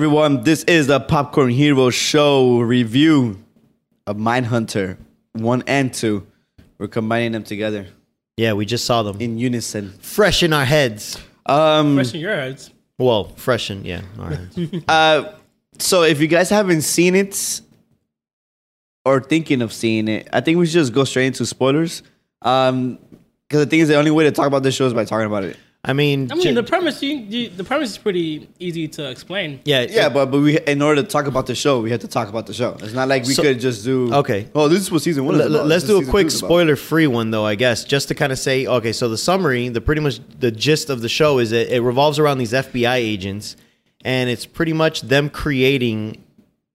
everyone? This is the Popcorn Hero Show review of Mindhunter 1 and 2. We're combining them together Yeah, we just saw them. in unison. fresh in our heads. Um, Fresh in your heads. Well, fresh in, yeah. Our heads. uh, so if you guys haven't seen it or thinking of seeing it, I think we should just go straight into spoilers. Um, because the thing is, the only way to talk about this show is by talking about it. I mean, I mean, ju- the premise you, you, the premise is pretty easy to explain. yeah, Yeah, but but we in order to talk about the show, we had to talk about the show. It's not like we So- could just do. Okay. Oh, this is what season one. is L- about. let's This do a quick two is about. spoiler-free one, though. I guess just to kind of say, okay, so the summary, the pretty much the gist of the show is that it revolves around these FBI agents, and it's pretty much them creating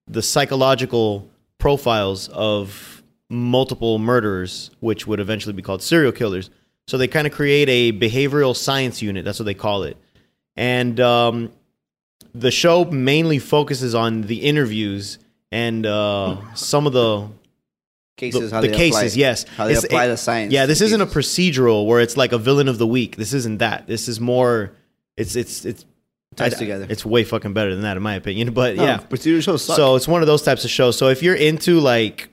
the psychological profiles of multiple murderers, which would eventually be called serial killers. So they kind of create a behavioral science unit. That's what they call it, and um, the show mainly focuses on the interviews and uh, some of the cases. the, how the they cases, apply, yes. How they It's- apply it- the science. Yeah, this isn't a procedural where it's like a villain of the week. This isn't that. This is more. It's it's it's Ties I- together. It's way fucking better than that, in my opinion. But No, yeah, procedural shows suck. so it's one of those types of shows. So if you're into like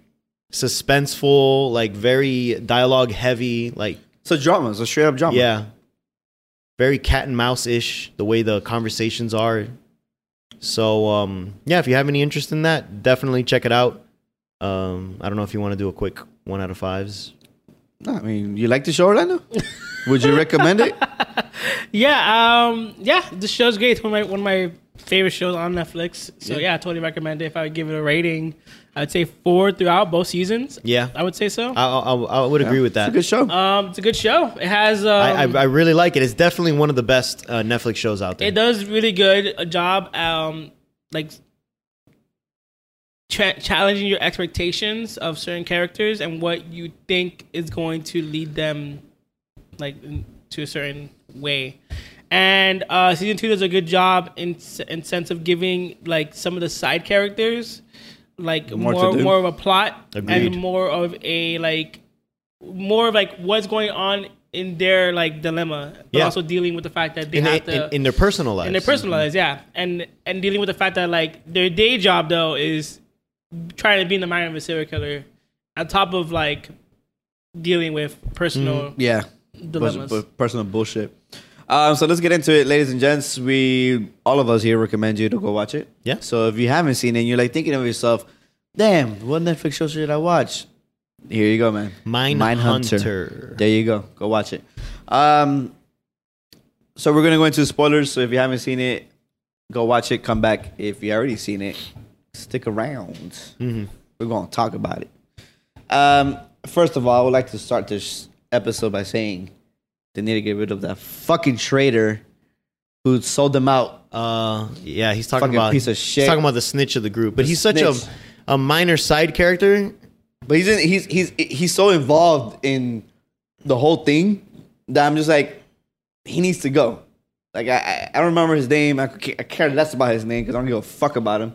suspenseful, like very dialogue heavy, like so drama. So straight up drama. yeah, very cat and mouse ish, the way the conversations are. So um, yeah, if you have any interest in that, definitely check it out. Um, I don't know if you want to do a quick one out of fives. No, I mean, you like the show, Orlando? Would you recommend it? Yeah, um, yeah, the show's great. One of my one of my favorite shows on Netflix. So yeah, I totally recommend it. If I would give it a rating, I'd say four throughout both seasons. Yeah, I would say so. I, I, I would agree with that. It's a that. good show. Um, it's a good show. It has um, I, I, I really like it. It's definitely one of the best uh, Netflix shows out there. it does really good a job um like tra- challenging your expectations of certain characters and what you think is going to lead them like to a certain way and uh season two does a good job in in sense of giving like some of the side characters like More more more, of a plot Agreed. and more of a like more of like what's going on in their like dilemma but Yeah. also dealing with the fact that they in, have in, to in their personal lives. in their personal mm-hmm. lives, yeah, and and dealing with the fact that like their day job though is trying to be in the mind of a serial killer, on top of like dealing with personal mm-hmm. yeah. dilemmas. Personal bullshit. Um, so let's get into it, ladies and gents. We all of us here recommend you to go watch it. Yeah. So if you haven't seen it, and you're like thinking of yourself, "Damn, what Netflix show should I watch?" Here you go, man. Mindhunter. There you go. Go watch it. Um, so we're gonna go into spoilers. So if you haven't seen it, go watch it. Come back if you already seen it. Stick around. Mhm. We're gonna talk about it. Um, first of all, I would like to start this episode by saying they need to get rid of that fucking traitor who sold them out. Uh, yeah, he's talking Fucking about piece of He's shit. talking about the snitch of the group, but The he's such snitch. a a minor side character. But he's in, he's he's he's so involved in the whole thing that I'm just like, he needs to go. Like I I, I don't remember his name. I, I care less about his name because I don't give a fuck about him.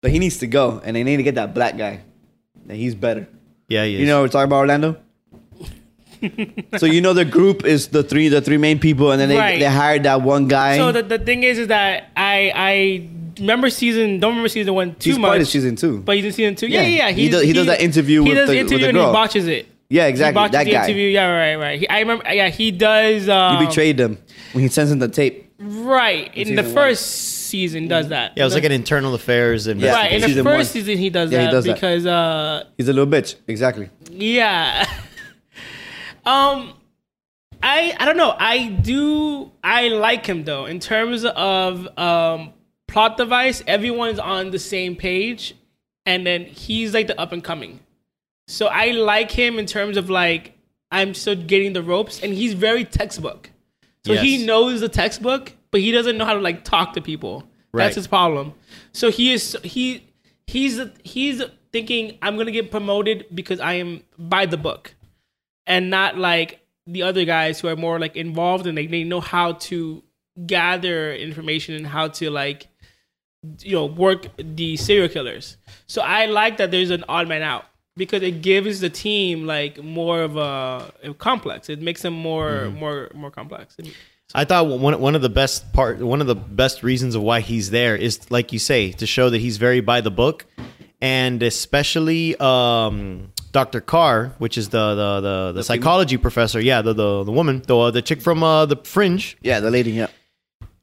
But he needs to go, and they need to get that black guy. And he's better. Yeah, he is. You know what we're talking about, Orlando? so you know the group is the three the three main people, and then they, Right. they hired that one guy. so the, the thing is, is that I I remember season don't remember season one too he's much, part of season two. but he's in season two. Yeah, Yeah. yeah, yeah. He does- he does that interview He with does the- the with the interview and girl. he botches it. yeah, exactly. botches That the guy. interview. Yeah, right, right. He, I remember. Yeah, he does. Um, He betrayed them when he sends in the tape. Right in the season one. first season, does that? yeah, it was like an internal affairs Yeah. investigation. right in the season first one. season he does Yeah, he that does that. because uh He's a little bitch. Exactly. yeah um i i don't know. I do i like him though. In terms of um plot device everyone's on the same page and then he's like the up and coming so i like him in terms of like i'm still getting the ropes and he's very textbook. So he knows the textbook but he doesn't know how to like talk to people. Right. that's his problem. So he is he he's he's thinking i'm gonna get promoted because i am by the book and not like the other guys who are more like involved and they, they know how to gather information and how to like you know work the serial killers. So i like that there's an odd man out because it gives the team like more of a, a complex. It makes them more more more complex. I thought one one of the best part, one of the best reasons of why he's there is, like you say, to show that he's very by the book, and especially um, Dr. Carr, which is the the the, the, psychology professor. Yeah, the the, the woman, the the chick from uh, the Fringe. Yeah, the lady. Yeah.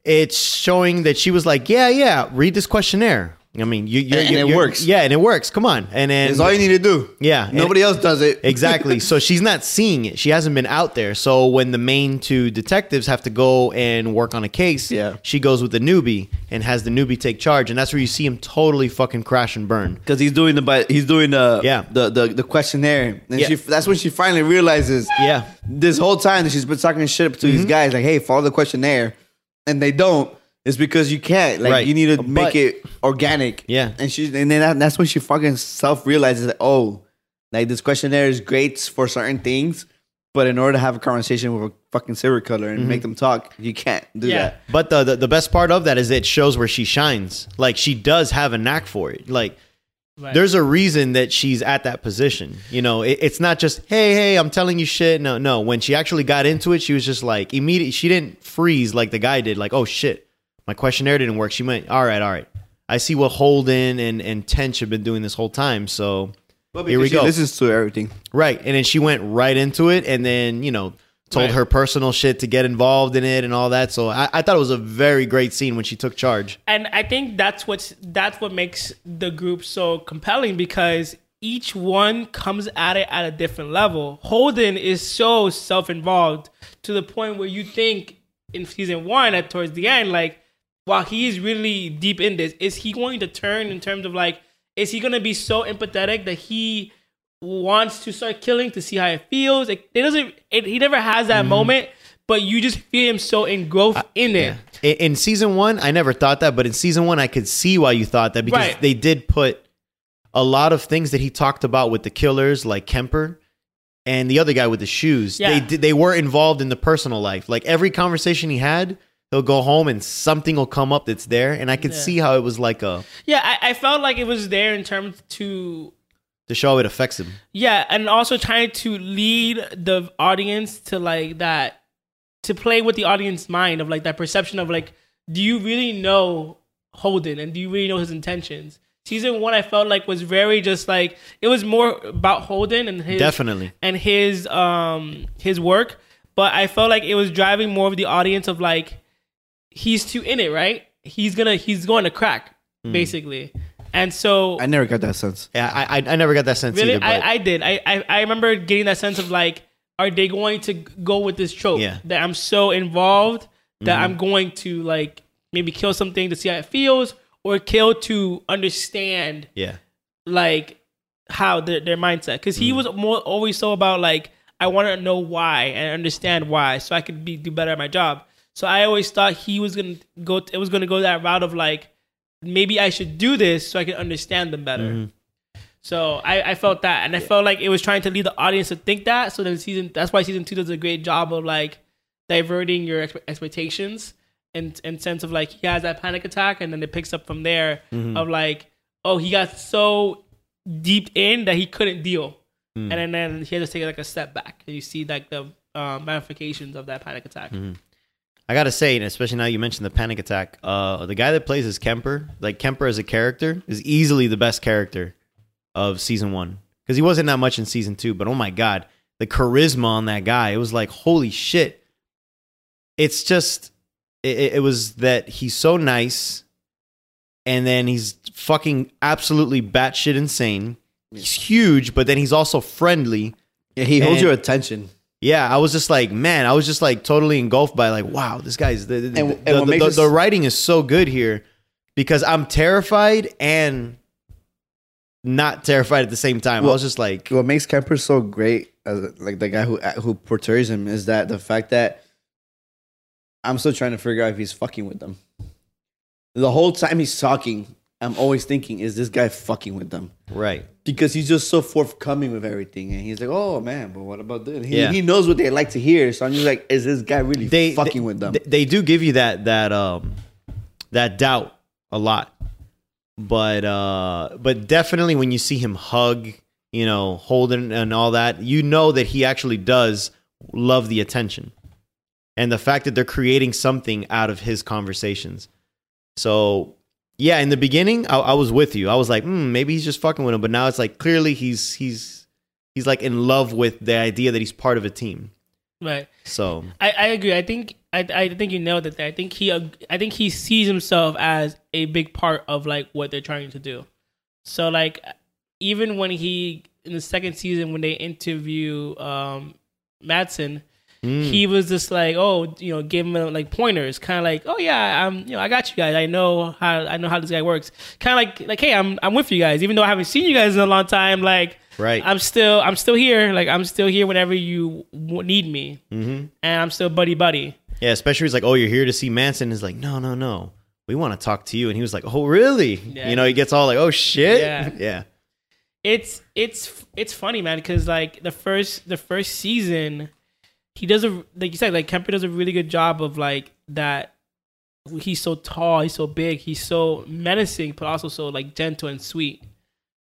It's showing that she was like, yeah, yeah, read this questionnaire. I mean, you, you're, And you're- it works. Yeah, and it works. Come on, and then It's all you need to do. Yeah, and- Nobody else does it. exactly. So she's not seeing it. She hasn't been out there. So when the main two detectives have to go and work on a case, Yeah. she goes with the newbie and has the newbie take charge, and that's where you see him totally fucking crash and burn. Because he's doing the he's doing the Yeah. the the, the questionnaire, and Yeah. she that's when she finally realizes Yeah. this whole time that she's been talking shit to Mm-hmm. these guys like, hey, follow the questionnaire, and they don't. It's because you can't. Like Right. you need to But- make it organic. Yeah. and she and then that, that's when she fucking self realizes that oh, like this questionnaire is great for certain things, but in order to have a conversation with a fucking serial killer and Mm-hmm. make them talk, you can't do Yeah. that. But the, the the best part of that is it shows where she shines. Like she does have a knack for it. Like Right. there's a reason that she's at that position. You know, it, it's not just hey hey I'm telling you shit. No no. When she actually got into it, she was just like immediate. She didn't freeze like the guy did. Like oh shit, my questionnaire didn't work. She went all right all right. I see what Holden and and Tench have been doing this whole time. So But Here we because she go. listens to everything. right, and then she went right into it, and then you know told Right. her personal shit to get involved in it and all that. So I, I thought it was a very great scene when she took charge. and I think that's what's that's what makes the group so compelling because each one comes at it at a different level. Holden is so self-involved to the point where you think in season one at towards the end, like, while he is really deep in this, is he going to turn in terms of like, is he gonna be so empathetic that he wants to start killing to see how it feels? Like, it doesn't. It, he never has that mm-hmm. moment, but you just feel him so engulfed uh, in it. In, in season one, I never thought that, but in season one, I could see why you thought that because Right. they did put a lot of things that he talked about with the killers, like Kemper and the other guy with the shoes. Yeah. They they were involved in the personal life. Like every conversation he had, he'll go home and something will come up that's there, and I could Yeah. see how it was like a Yeah, I, I felt like it was there in terms to to show it affects him. yeah, and also trying to lead the audience to like that to play with the audience mind of like that perception of like, do you really know Holden and do you really know his intentions? Season one, I felt like was very just like it was more about Holden and his Definitely. and his um his work, but I felt like it was driving more of the audience of like he's too in it, right? He's gonna he's going to crack Hmm. basically, and so I never got that sense. Yeah, I I, I never got that sense Really, either. I, I did. I, I I remember getting that sense of like, are they going to go with this trope? Yeah. Mm-hmm. That I'm so involved that I'm going to like maybe kill something to see how it feels, or kill to understand yeah, like how their their mindset. Because Mm-hmm. he was more always so about like I want to know why and understand why, so I could be do better at my job. So I always thought he was gonna go. It was gonna go that route of like maybe I should do this so I can understand them better. Mm-hmm. So I, I felt that, and I felt like it was trying to lead the audience to think that. So then season that's why season two does a great job of like diverting your expe- expectations and and sense of like he has that panic attack, and then it picks up from there Mm-hmm. of like oh he got so deep in that he couldn't deal, Mm. and then, then he had to take like a step back, and you see like the um, ramifications of that panic attack. Mm-hmm. I gotta say, and especially now you mentioned the panic attack. Uh, the guy that plays as Kemper, like Kemper as a character, is easily the best character of season one because he wasn't that much in season two. But oh my god, the charisma on that guy! It was like holy shit. It's just, it, it- it was that he's so nice, and then he's fucking absolutely batshit insane. He's huge, but then he's also friendly. Yeah, he holds And- your attention. Yeah, I was just like, man, I was just like totally engulfed by like, wow, this guy's the the, And- the, and the, the- us- the writing is so good here because I'm terrified and not terrified at the same time. I was just like, What makes Kemper so great, as like the guy who uh, who portrays him, is that the fact that I'm still trying to figure out if he's fucking with them. The whole time he's talking, I'm always thinking, is this guy fucking with them? right, Because he's just so forthcoming with everything, and he's like, "Oh man, but what about this?" He, Yeah. he knows what they like to hear, so I'm just like, "Is this guy really they fucking they, with them?" They, they do give you that that um that doubt a lot, but uh, but definitely when you see him hug, you know, Holden and all that, you know that he actually does love the attention. and the fact that they're creating something out of his conversations. So yeah, in the beginning, I, I was with you. I was like, hmm, maybe he's just fucking with him, but now it's like clearly he's he's he's like in love with the idea that he's part of a team. Right. So I, I agree. I think I, I think you nailed it. There. I think he I think he sees himself as a big part of like what they're trying to do. So like even when he in the second season when they interview um Manson, mm, he was just like, oh, you know, give him like pointers, kind of like, oh yeah, I'm, you know, I got you guys. I know how I know how this guy works. Kind of like like, hey, I'm I'm with you guys, even though I haven't seen you guys in a long time. Like right. I'm still I'm still here. Like I'm still here whenever you need me, hmm and I'm still buddy buddy. Yeah, especially he's like, oh, you're here to see Manson. Is like, no, no, no. We want to talk to you. And he was like, oh, really? Yeah. You know, he gets all like, oh shit. Yeah. yeah. it's it's it's funny, man, because like the first the first season, he does a like you said, like Kemper does a really good job of like that. He's so tall, he's so big, he's so menacing, but also so like gentle and sweet.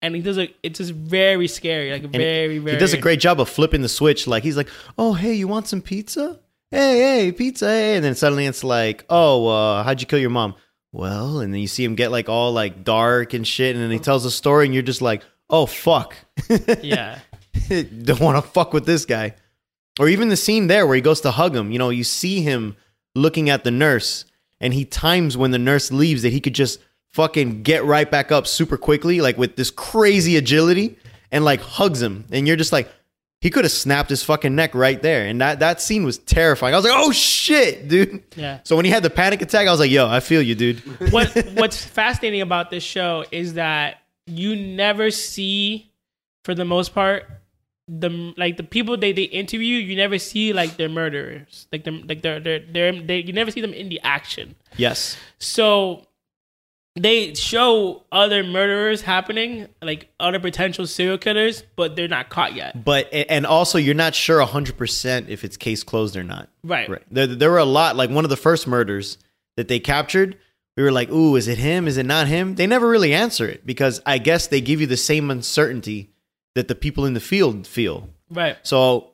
And he does a it's just very scary, like very very. He does a great job of flipping the switch. Like he's like, "Oh, hey, you want some pizza? Hey, hey, pizza!" Hey. And then suddenly it's like, "Oh, uh, how'd you kill your mom?" Well, and then you see him get like all like dark and shit, and then he tells a story, and you're just like, "Oh fuck, Yeah, don't want to fuck with this guy." Or even the scene there where he goes to hug him. You know, you see him looking at the nurse, and he times when the nurse leaves that he could just fucking get right back up super quickly, like with this crazy agility, and like hugs him. And you're just like, he could have snapped his fucking neck right there. And that, that scene was terrifying. I was like, oh shit, dude. yeah. So when he had the panic attack, I was like, yo, I feel you, dude. what what's fascinating about this show is that you never see for the most part the like the people they, they interview you never see like they're murderers like them like they're, they're they're they you never see them in the action Yes. so they show other murderers happening like other potential serial killers but they're not caught yet But, and also, you're not sure 100% if it's case closed or not. right Right. There, there were a lot. Like one of the first murders that they captured, we were like, "Ooh, is it him? Is it not him?" They never really answer it because I guess they give you the same uncertainty that the people in the field feel. right So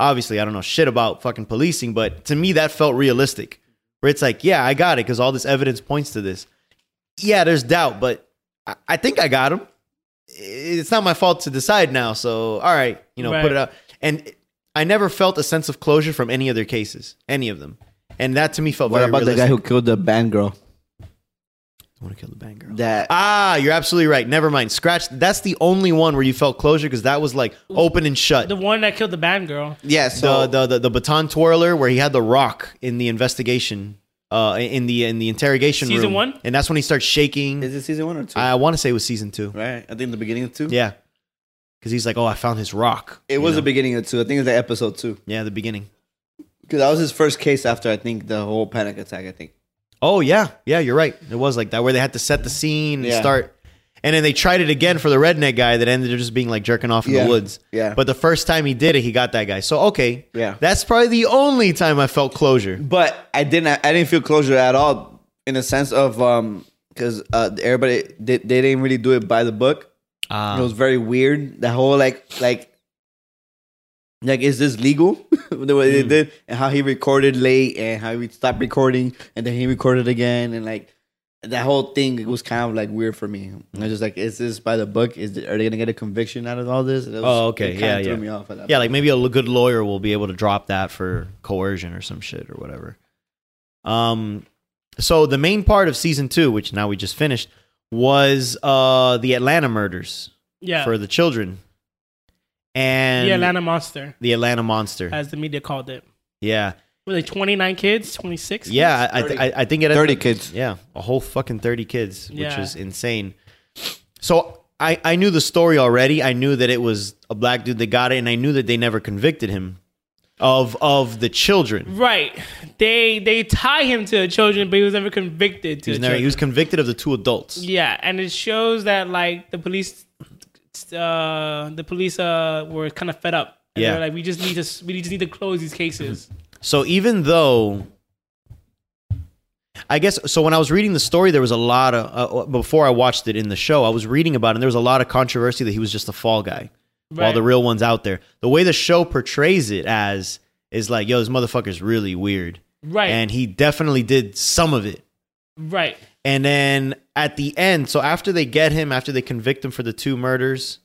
obviously, I don't know shit about fucking policing, but to me, that felt realistic. Where it's like, yeah, I got it because all this evidence points to this. Yeah, there's doubt, but I, I think I got him. It's not my fault to decide now. So, all right, you know, Right. put it out. And I never felt a sense of closure from any of their cases, any of them. And that to me felt What very about the guy who killed the band girl? I want to kill the bang girl. That Ah, you're absolutely right. Never mind. Scratch. That's the only one where you felt closure because that was like open and shut. the one that killed the band girl yeah. So the, the the the baton twirler where he had the rock in the investigation, uh, in the in the interrogation Season room. one? and that's when he starts shaking. is it season one or two? I want to say it was season two. right. I think the beginning of two. Yeah, because he's like, oh, I found his rock. It was know? the beginning of two. I think it's the episode two. yeah, the beginning. Because that was his first case after I think the whole panic attack. I think. Oh yeah, yeah, you're right. It was like that where they had to set the scene and Yeah. start, and then they tried it again for the redneck guy that ended up just being like jerking off in Yeah. the woods. Yeah. But the first time he did it, he got that guy. So okay, Yeah. that's probably the only time I felt closure. But I didn't. I didn't feel closure at all in the sense of um because uh, everybody they, they didn't really do it by the book. Ah. it was very weird. The whole like like like is this legal? the way they Hmm. did and how he recorded late and how he stopped recording and then he recorded again and like that whole thing was kind of like weird for me. I was just like, is this by the book? Is it, are they gonna get a conviction out of all this? It was- Oh, okay. it Yeah, threw yeah. me off at that Yeah, point. like maybe a good lawyer will be able to drop that for coercion or some shit or whatever. Um, so the main part of season two, which now we just finished, was uh the Atlanta murders yeah for the children, and the atlanta monster the Atlanta monster. as the media called it yeah, were they 29 kids 26 yeah. I, I, 30. I, I think it ended 30 up- kids. Yeah, a whole fucking thirty kids, which Yeah. is insane. So I I knew the story already. I knew that it was a black dude that got it, and I knew that they never convicted him of of the children. Right. They they tie him to the children, but he was never convicted to He was, the never, he was convicted of the two adults. yeah, and it shows that like the police, uh, the police uh were kind of fed up. And Yeah. like we just need to we just need to close these cases. So even though, I guess, so when I was reading the story, there was a lot of uh, before I watched it in the show. I was reading about it, and there was a lot of controversy that he was just a fall guy, while the real one's out there. The way the show portrays it as is like, yo, this motherfucker's really weird. Right. And he definitely did some of it. right. And then at the end, so after they get him, after they convict him for the two murders,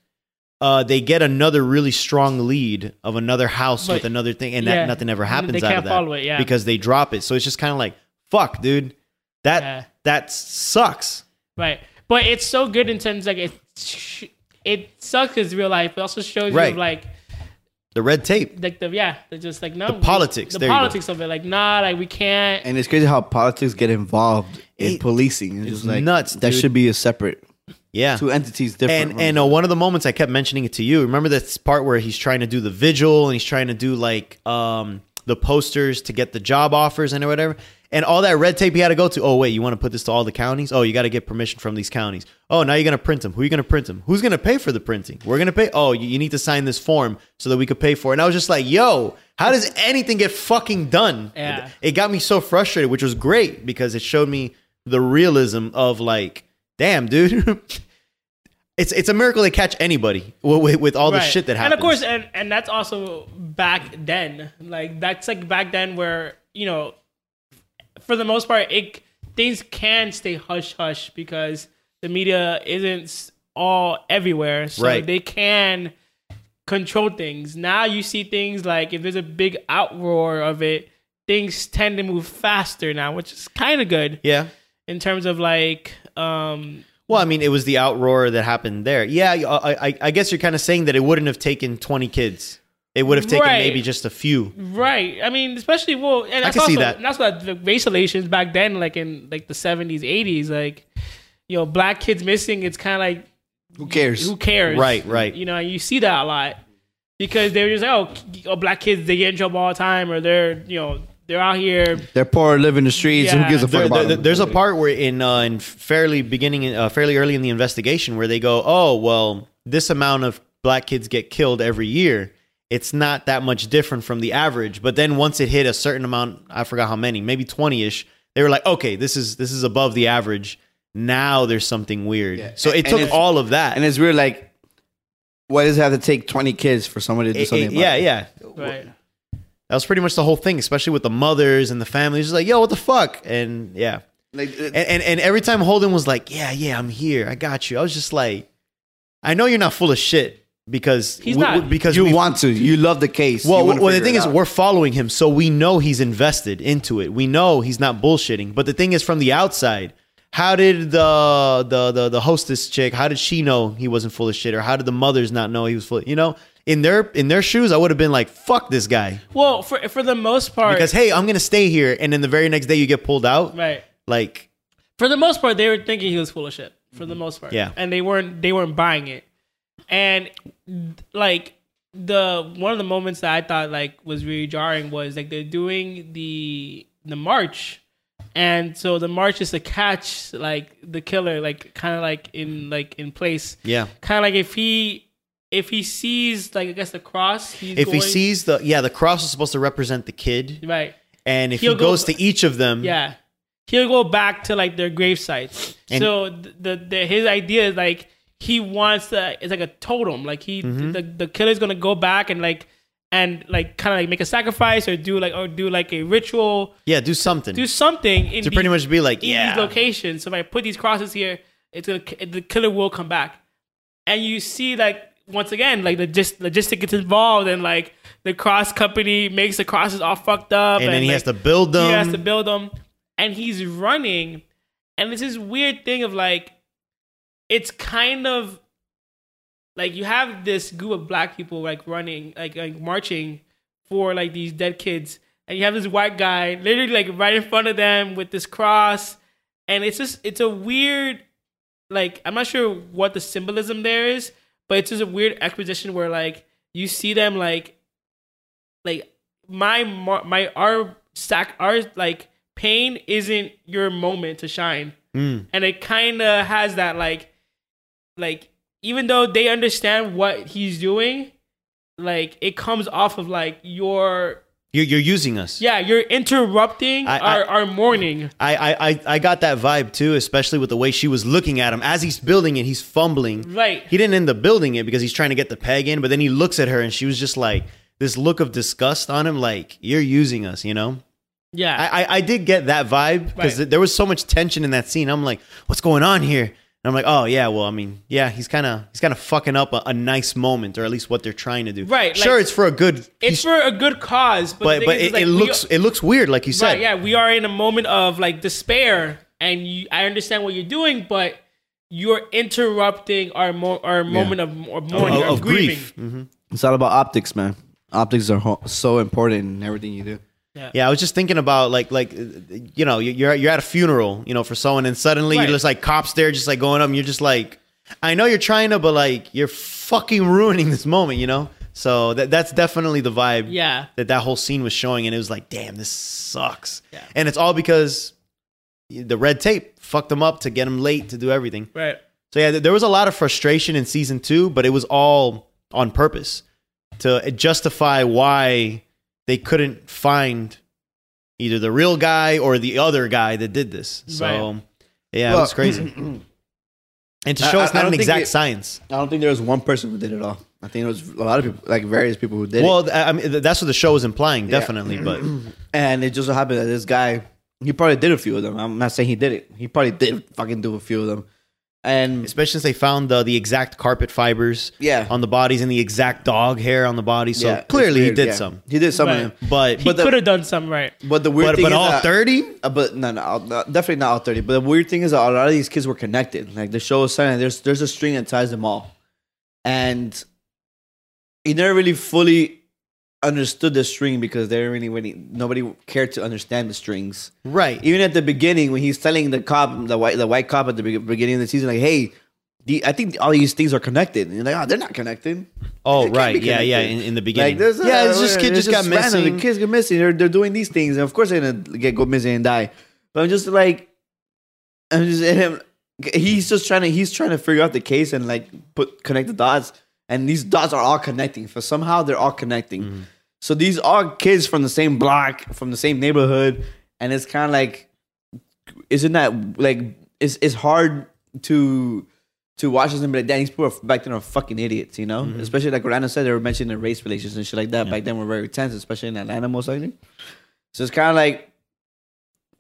uh, they get another really strong lead of another house But- with another thing, and yeah. that nothing ever happens They out can't of that follow it, yeah. because they drop it. So it's just kind of like, fuck, dude, that Yeah. that sucks. Right. But it's so good in terms like it sh- it sucks as real life, but also shows Right. you like The red tape. like the yeah, they're just like no The politics, the there politics of it. Like nah, like we can't. And it's crazy how politics get involved in It- policing. It's, it's just like nuts, That dude. should be a separate Yeah. two entities different. And and uh, one of the moments I kept mentioning it to you. Remember this part where he's trying to do the vigil and he's trying to do like um the posters to get the job offers and whatever. And all that red tape he had to go to. Oh wait, you want to put this to all the counties? Oh, you got to get permission from these counties. Oh, now you're gonna print them. Who are you gonna print them? Who's gonna pay for the printing? We're gonna pay. Oh, you, you need to sign this form so that we could pay for it. And I was just like, yo, how does anything get fucking done? Yeah. It got me so frustrated, which was great because it showed me the realism of like, damn, dude. It's it's a miracle they catch anybody with, with, all the shit that happens. And of course, and and that's also back then. Like that's like back then where you know, for the most part, it things can stay hush hush because the media isn't all everywhere, so Right. they can control things. Now you see things like if there's a big outroar of it, things tend to move faster now, which is kind of good yeah. in terms of like um Well, I mean, it was the outroar that happened there. Yeah, I, I, I guess you're kind of saying that it wouldn't have taken 20 kids. It would have taken Right. maybe just a few. Right. I mean, especially well, and that's can see that. and That's what the race relations back then, like in like the seventies, eighties, like you know, black kids missing. It's kind of like who cares? who cares? Right, right. You know, you see that a lot because they're just like, oh, oh, black kids they get in trouble all the time, or they're you know they're out here. They're poor, live in the streets. Yeah. Who gives a fuck There- about there- them? there's a part where in uh, in fairly beginning, uh, fairly early in the investigation, where they go, "Oh, well, this amount of black kids get killed every year. It's not that much different from the average." But then once it hit a certain amount, I forgot how many, maybe twenty ish. They were like, "Okay, this is this is above the average." Now there's something weird. Yeah. So it And took all of that. and it's weird. Like, why does it have to take twenty kids for somebody to do It- something? it- about yeah, it? yeah. Right. That was pretty much the whole thing, especially with the mothers and the families. Just like, yo, what the fuck? And yeah. Like, And, and and every time Holden was like, "Yeah, yeah, I'm here. I got you." I was just like, "I know you're not full of shit because He's w- not. because you we- want to. You love the case. Well, You well, the thing is, out. we're following him, so we know he's invested into it. We know he's not bullshitting. But the thing is, from the outside, how did the the the, the hostess chick? How did she know he wasn't full of shit, or how did the mothers not know he was full? You know, in their in their shoes, I would have been like, "Fuck this guy," Well, for for the most part, because hey, I'm gonna stay here, and then the very next day you get pulled out. right. Like, for the most part, they were thinking he was full of shit. For the most part, Yeah. and they weren't they weren't buying it. And like the one of the moments that I thought like was really jarring was like they're doing the the march, and so the march is to catch like the killer, like kind of like in like in place, yeah. kind of like if he if he sees like I guess the cross, he's if he sees the yeah the cross is supposed to represent the kid right, and if He'll he go- goes to each of them Yeah, he'll go back to like their grave sites. And- so the, the, the his idea is like he wants to. It's like a totem. Like he Mm-hmm. the the killer's gonna go back and like and like kind of like make a sacrifice or do like or do like a ritual, yeah do something do something in to these- pretty much be like yeah these locations. So if I put these crosses here, it's gonna the killer will come back, and you see like once again like the just logistic gets involved and like the cross company makes the crosses all fucked up, and then he like, has to build them he has to build them, and he's running, and it's this weird thing of like, it's kind of like you have this group of black people like running, like like marching for like these dead kids, and you have this white guy literally like right in front of them with this cross, and it's just it's a weird, like I'm not sure what the symbolism there is, but it's just a weird exposition where like you see them like like my my our sac our like pain isn't your moment to shine Mm. and it kind of has that like like even though they understand what he's doing like it comes off of like your you're, you're using us yeah you're interrupting I- our, I- our mourning I, I I- I got that vibe too especially with the way she was looking at him as he's building it he's fumbling right he didn't end up building it because he's trying to get the peg in but then he looks at her and she was just like this look of disgust on him, like you're using us, you know. Yeah. I I, I did get that vibe because Right. there was so much tension in that scene. I'm like, what's going on here? And I'm like, oh yeah, well, I mean, yeah, he's kind of he's kind of fucking up a, a nice moment, or at least what they're trying to do. Right, Sure, like- it's for a good. it's for a good cause, but, the but thing but is, it, like, it looks are- it looks weird, like you said. right. Yeah, we are in a moment of like despair, and you, I understand what you're doing, but you're interrupting our mo- our moment of, of mourning, Of, or of grieving. grief. Mhm. It's all about optics, man. Optics are ho- so important in everything you do. Yeah, I was just thinking about like like you know you're you're at a funeral you know for someone and suddenly Right. you're just like cops there just like going up and you're just like I know you're trying to but like you're fucking ruining this moment you know so that that's definitely the vibe Yeah. that that whole scene was showing and it was like damn this sucks Yeah. and it's all because the red tape fucked them up to get them late to do everything Right. so yeah, there was a lot of frustration in season two, but it was all on purpose to justify why they couldn't find either the real guy or the other guy that did this. So Right. yeah, it Well, was crazy. and to show I- it's not an exact it- science. I don't think there was one person who did it all. I think there was a lot of people, like various people who did it. Well, I mean, that's what the show was implying, definitely. But And it just so happened that this guy, he probably did a few of them. I'm not saying he did it. He probably did fucking do a few of them. And especially since they found the the exact carpet fibers Yeah. on the bodies and the exact dog hair on the body, so yeah, it's clearly he did yeah. some. He did some Right. of them. But He But the- could have done something right. But the weird but, thing but is all thirty. Uh, but no, no, I'll- no, definitely not all thirty. But the weird thing is that a lot of these kids were connected. Like the show is saying, there's there's a string that ties them all, and he never really fully understood the string because they didn't really, really nobody cared to understand the strings. Right. Even at the beginning, when he's telling the cop, the white the white cop at the be- beginning of the season, like, "Hey, the, I think all these things are connected." And you're like, "Oh, they're not connected." Oh, They right. be Yeah, yeah. In, in the beginning. Like, there's, yeah, it's just kid just got random. missing. The kids get missing. They're they're doing these things, and of course they're gonna get go missing and die. But I'm just like, I'm just him. He's just trying to he's trying to figure out the case and like put connect the dots, and these dots are all connecting. For somehow they're all connecting. Mm-hmm. So these are kids from the same block, from the same neighborhood, and it's kind of like, isn't that like it's it's hard to to watch this and be like, damn, these people are, back then are fucking idiots, you know? Mm-hmm. Especially like Rana said, they were mentioning the race relations and shit like that. Back then were very tense, especially in Atlanta, most likely. So it's kind of like,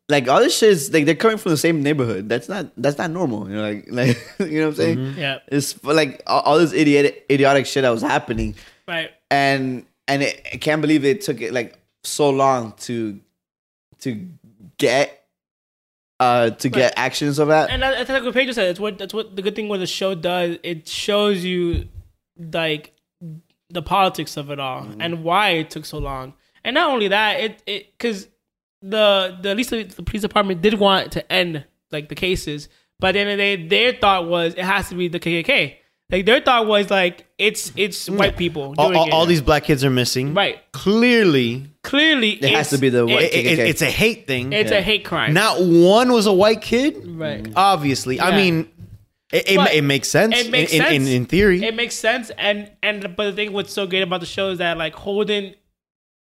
like all this shit is like they're coming from the same neighborhood. That's not that's not normal. You know, like like you know what I'm saying? Mm-hmm. Yeah. It's like all, all this idiot idiotic shit that was happening, Right. and and it, I can't believe it took it like so long to to get uh to get actions of that. And that- that's like what Pedro said. It's what that's what the good thing what the show does. It shows you like the politics of it all Mm-hmm. and why it took so long. And not only that, it it because the the at least the, the police department did want to end like the cases, but at the end of the day, their thought was it has to be the KKK. Like their thought was like it's it's mm. white people all, all, it. all these black kids are missing. right. Clearly, Clearly, It has to be the white it- it- KKK. it's a hate thing. It's a hate crime. Not one was a white kid. right. Obviously, I mean, it, it, it makes sense. it makes in, in- sense. In, in theory. it makes sense and and but the thing what's so great about the show is that like holden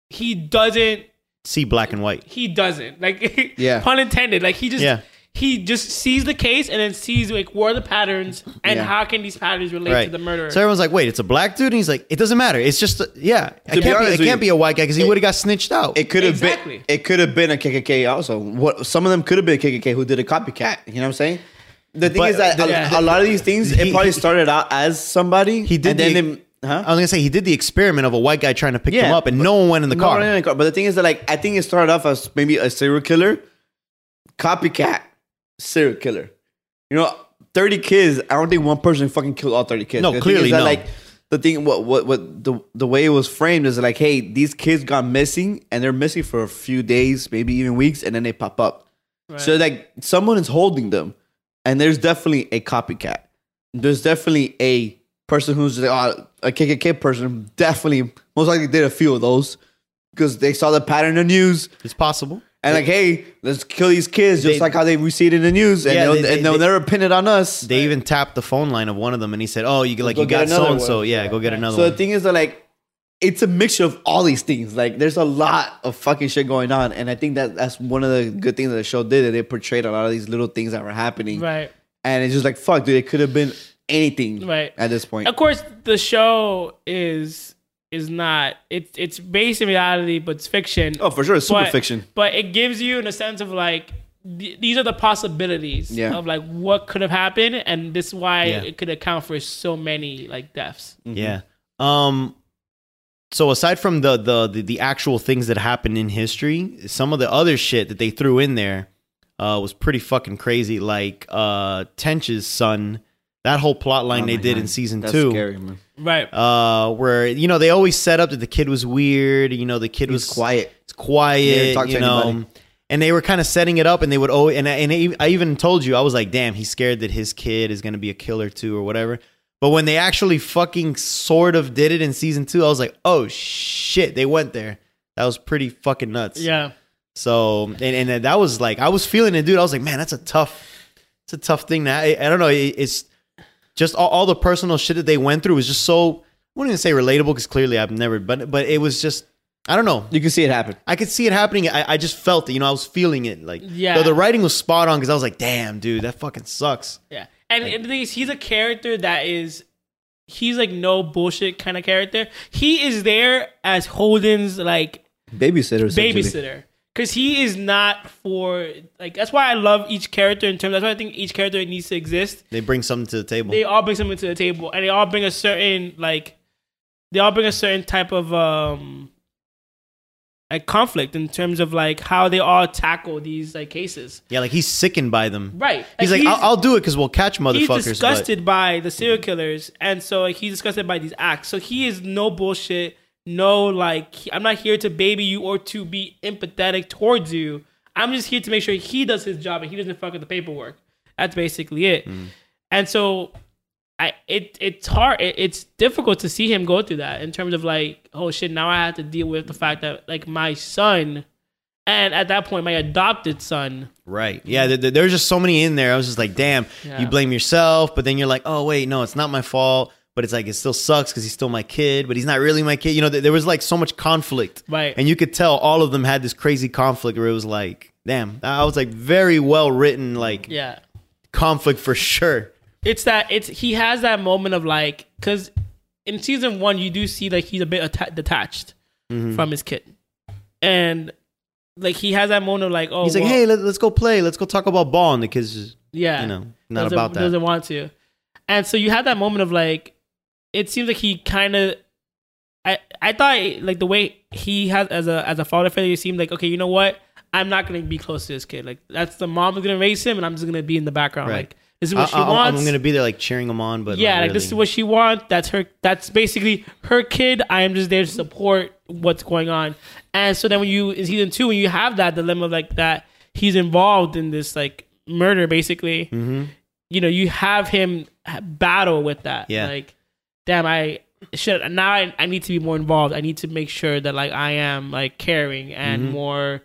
he doesn't See black and white. he doesn't like Yeah. pun intended like he just Yeah. he just sees the case and then sees like what are the patterns and Yeah. how can these patterns relate Right. to the murderer So everyone's like, "Wait, it's a black dude," and he's like, "It doesn't matter. It's just, a, yeah. It can't, be, honest it can't you, be a white guy because he would have got snitched out." It could have Exactly. been. It could have been a KKK also. What some of them could have been a KKK who did a copycat. You know what I'm saying? The thing But is that the- a, Yeah. a lot of these things He- it probably started out as somebody. He did and then the- them- huh? I was gonna say he did the experiment of a white guy trying to pick Yeah, him up, and no one went in the No, car. no, no, no, But the thing is that like I think it started off as maybe a serial killer, copycat serial killer. You know, thirty kids. I don't think one person fucking killed all thirty kids. No, The clearly is that, no. Like the thing, what what what the the way it was framed is like, hey, these kids got missing and they're missing for a few days, maybe even weeks, and then they pop up. So like someone is holding them, and there's definitely a copycat. There's definitely a person who's uh, a KKK person. Definitely, most likely did a few of those because they saw the pattern in the news It's possible. and like, hey, let's kill these kids just They- like how they we see it in the news, and Yeah, they'll, they- they- and they'll they- never pin it on us. They even tapped the phone line of one of them, and he said, "Oh, you like Go you got so and so. Yeah, go get another one. so one." the thing is that like it's a mixture of all these things. Like there's a lot of fucking shit going on, and I think that that's one of the good things that the show did. That they portrayed a lot of these little things that were happening, right and it's just like fuck, dude. It could have been anything, Right. At this point, of course the show is is not. It's it's based in reality, but it's fiction. Oh, for sure, it's super but, fiction. But it gives you in a sense of like th- these are the possibilities Yeah. of like what could have happened, and this is why Yeah. it could account for so many like deaths. Yeah. Um so aside from the, the the the actual things that happened in history, some of the other shit that they threw in there uh was pretty fucking crazy. Like uh Tench's son, that whole plot line Oh they did God. in season That's two. scary, man. Right. Uh where you know they always set up that the kid was weird, you know, the kid He's was quiet. it's quiet, Never you know. anybody. And they were kind of setting it up, and they would always, and I, and I I even told you, I was like, damn, he's scared that his kid is gonna be a killer too, or whatever. But when they actually fucking sort of did it in season two, I was like, oh shit, they went there. That was pretty fucking nuts. Yeah. So and and that was like, I was feeling it, dude. I was like, man, that's a tough, it's a tough thing. That I, I don't know. It, it's just all, all the personal shit that they went through was just so. I wouldn't even say relatable because clearly I've never, but but it was just. I don't know. You can see it happen. I could see it happening. I, I just felt it. You know, I was feeling it. Like, Yeah. The, the writing was spot on because I was like, damn, dude, that fucking sucks. Yeah. And, and the thing is, he's a character that is, he's like no bullshit kind of character. He is there as Holden's like Babysitter. babysitter. Because he is not for, like, that's why I love each character in terms, that's why I think each character needs to exist. They bring something to the table. They all bring something to the table and they all bring a certain, like, they all bring a certain type of, um, like conflict in terms of like how they all tackle these like cases. yeah, like he's sickened by them. Right. He's like, I'll, I'll do it because we'll catch motherfuckers. he's but- disgusted by the serial killers, and so like, he's disgusted by these acts. So he is no bullshit, no like I'm not here to baby you or to be empathetic towards you. I'm just here to make sure he does his job and he doesn't fuck with the paperwork. That's basically it. Mm. And so, I it it's hard. It, it's difficult to see him go through that in terms of like, oh shit, now I have to deal with the fact that like my son, and at that point my adopted son, Right. Yeah, there, there- there's just so many in there. I was just like, damn, Yeah. you blame yourself, but then you're like, oh, wait, no, it's not my fault. But it's like, it still sucks because he's still my kid, but he's not really my kid. You know, there, there was like so much conflict. Right. And you could tell all of them had this crazy conflict where it was like, damn, I was like very well written, like yeah. conflict for sure. it's that it's he has that moment of like because in season one you do see like he's a bit atta- detached Mm-hmm. from his kid and like he has that moment of like oh He's like, well, hey, let, let's go play. Let's go talk about ball. And the kids just, yeah you know, not about that. doesn't want to and so you have that moment of like it seems like he kind of I I thought like the way he has as a as a father figure it seemed like okay you know what I'm not gonna be close to this kid like that's the mom is gonna raise him and I'm just gonna be in the background Right. like this is what I, she I- wants I'm going to be there like cheering him on, but yeah, like this is what she wants. That's her. That's basically her kid. I am just there to support what's going on. And so then when you in season two, when you have that dilemma like that, he's involved in this like murder, basically. Mm-hmm. You know, you have him battle with that. Yeah. Like, damn, I should now. I, I need to be more involved. I need to make sure that like I am like caring and Mm-hmm. more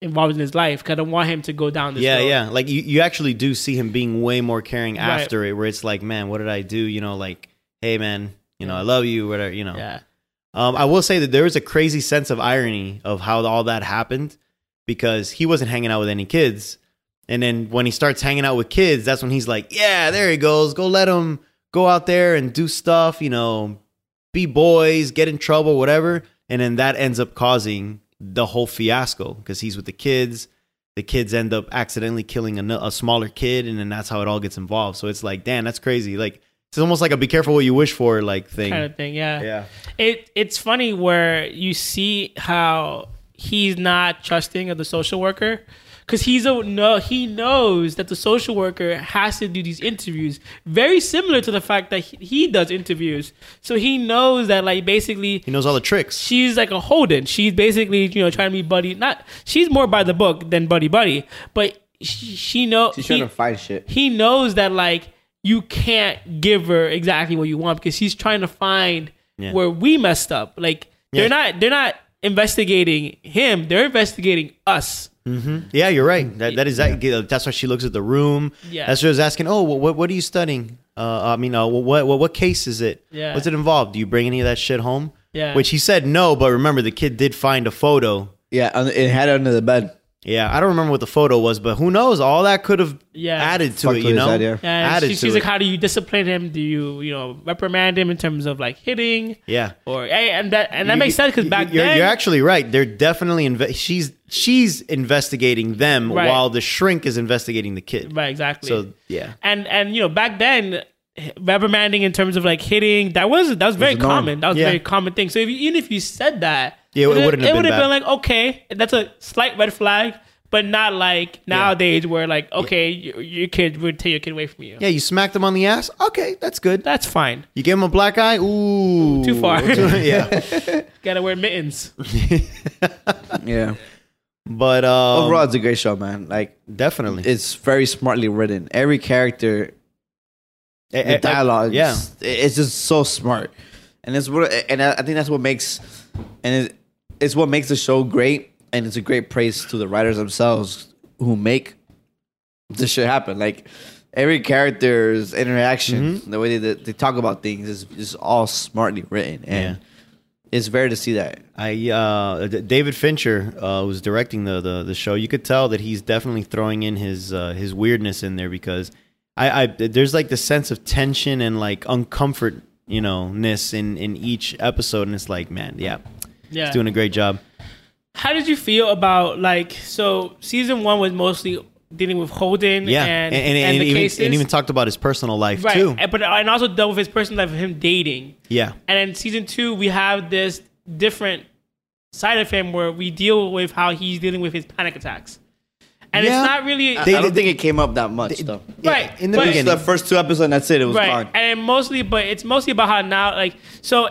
involved in his life. Cause I don't want him to go down this. yeah, road. yeah. Like you, you actually do see him being way more caring Right. after it, where it's like, man, what did I do? You know, like, hey, man, you know, I love you, whatever. You know, Yeah. Um, I will say that there was a crazy sense of irony of how all that happened because he wasn't hanging out with any kids. And then when he starts hanging out with kids, that's when he's like, yeah, there he goes. Go let him go out there and do stuff, you know, be boys, get in trouble, whatever. And then that ends up causing the whole fiasco because he's with the kids. The kids end up accidentally killing a smaller kid, and then that's how it all gets involved. So it's like, damn, that's crazy. Like, it's almost like a be careful what you wish for, like thing. Kind of thing. Yeah. yeah. it it's funny where you see how he's not trusting of the social worker because he's a no he knows that the social worker has to do these interviews very similar to the fact that he, he does interviews so he knows that like basically He knows all the tricks. she's like a Holden. She's basically, you know, trying to be buddy. Not she's more by the book than buddy buddy, but she, she knows She's he, trying to find shit. he knows that like you can't give her exactly what you want because she's trying to find Yeah. where we messed up. Like they're not they're not investigating him. They're investigating us. Yeah, you're right. That that is that, that's why she looks at the room. Yeah. That's what I was asking. Oh, what what are you studying? Uh, I mean, uh, what what what case is it? Yeah. What's it involved? Do you bring any of that shit home? Yeah. Which he said no, but remember the kid did find a photo. Yeah, it had it under the bed. Yeah, I don't remember what the photo was, but who knows? All that could have Yeah. added to Fucked it, you know? idea. And added she, to she's it. like, how do you discipline him? Do you, you know, reprimand him in terms of like hitting? yeah. Or hey, and that and that You- makes sense because back you're, then, you're actually right. They're definitely inve- she's she's investigating them Right. while the shrink is investigating the kid. right, exactly. So yeah, and and you know back then reprimanding in terms of like hitting that was that was very the norm. common that was a very common thing so if you, even if you said that Yeah, it wouldn't have it been would have bad. been like okay that's a slight red flag but not like nowadays where like okay your, your kid would take your kid away from you yeah. You smacked him on the ass. Okay, that's good. that's fine You give him a black eye. Ooh, Too far. yeah, gotta wear mittens Yeah. but um, Overall, it's a great show, man. Like definitely it's very smartly written. Every character, eh, the dialogue, yeah. it's just so smart, and it's what, and I I think that's what makes, and it, it's what makes the show great, and it's a great praise to the writers themselves who make this shit happen. Like every character's interaction, Mm-hmm. the way they, they talk about things is is all smartly written, and it's rare to see that. I uh, David Fincher uh, was directing the, the the show. You could tell that he's definitely throwing in his uh, his weirdness in there because I, I there's like the sense of tension and like uncomfort you know ness in in each episode, and it's like man, yeah, yeah he's doing a great job. how did you feel about like so season one was mostly dealing with Holden Yeah, and, and and, and, and the even, cases and even talked about his personal life right too. and, but and also dealt with his personal life of him dating Yeah, And in season two, we have this different side of him where we deal with how he's dealing with his panic attacks. And Yeah. it's not really I, They- I don't they- think it came up that much though. right in the but- beginning. the first two episodes, and that's it. It was right. gone. And mostly, but it's mostly about how now, like, so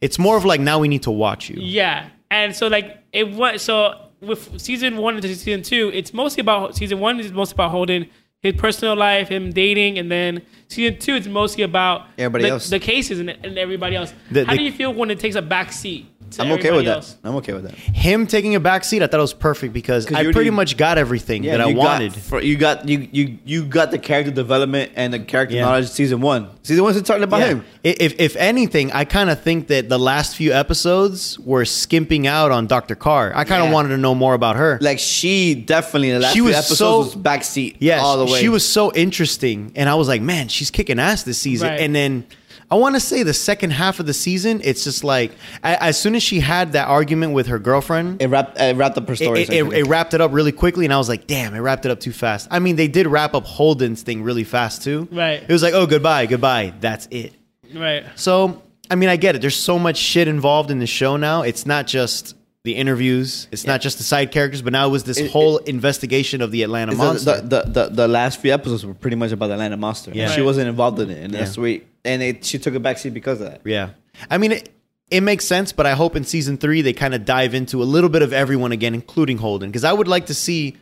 it's more of like now we need to watch you. yeah, and so like it was so with season one into season two, it's mostly about season one is mostly about Holden his personal life, him dating, and then season two it's mostly about Everybody the, else. the cases and, and everybody else. The- how the- do you feel when it takes a back seat? To I'm okay with everybody that. I'm okay with that. Him taking a back seat, I thought it was perfect because I pretty already- much got everything that I wanted. Got, for, you got you you you got the character development and the character Yeah. knowledge season one. Season one's talking about Yeah. him. If if anything, I kind of think that the last few episodes were skimping out on Dr. Carr. I kind of Yeah. wanted to know more about her. Like she definitely in the last She few was episodes so- was backseat. yeah, all the way. she was so interesting, and I was like, man, she's kicking ass this season. Right. And then I want to say the second half of the season, it's just like as soon as she had that argument with her girlfriend. It wrapped it wrapped up her story. it, it- it wrapped it up really quickly, and I was like, "Damn, it wrapped it up too fast." I mean, they did wrap up Holden's thing really fast too. Right. It was like, "Oh, goodbye, goodbye, that's it." Right. So, I mean, I get it. There's so much shit involved in the show now. It's not just the interviews. It's not just the side characters, but now it was this It- whole investigation of the Atlanta It's the, monster. the, the, the, the last few episodes were pretty much about the Atlanta monster. Yeah. She wasn't involved in it, and that's Yeah. sweet. And it, she took a backseat because of that. yeah. I mean, it, it makes sense, but I hope in season three they kind of dive into a little bit of everyone again, including Holden, because I would like to see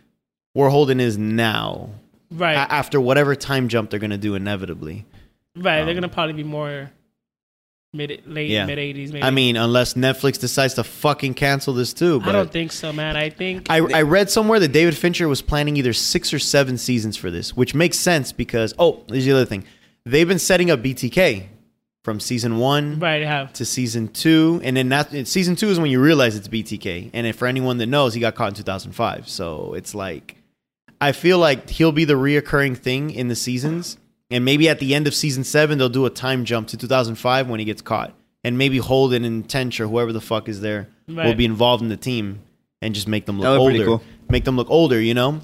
where Holden is now Right. a- after whatever time jump they're going to do inevitably. Right, they're um, gonna probably be more mid late Yeah. mid eighties. Maybe. I mean, unless Netflix decides to fucking cancel this too. But I don't think so, man. I think I, I read somewhere that David Fincher was planning either six or seven seasons for this, which makes sense because oh, there's the other thing. They've been setting up BTK from season one right have to season two, and then that season two is when you realize it's BTK. And if, for anyone that knows, he got caught in 2005, so it's like I feel like he'll be the reoccurring thing in the seasons, and maybe at the end of season seven they'll do a time jump to 2005 when he gets caught, and maybe Holden and Tench or whoever the fuck is there will be involved in the team and just make them look That would be older, cool. make them look older, you know.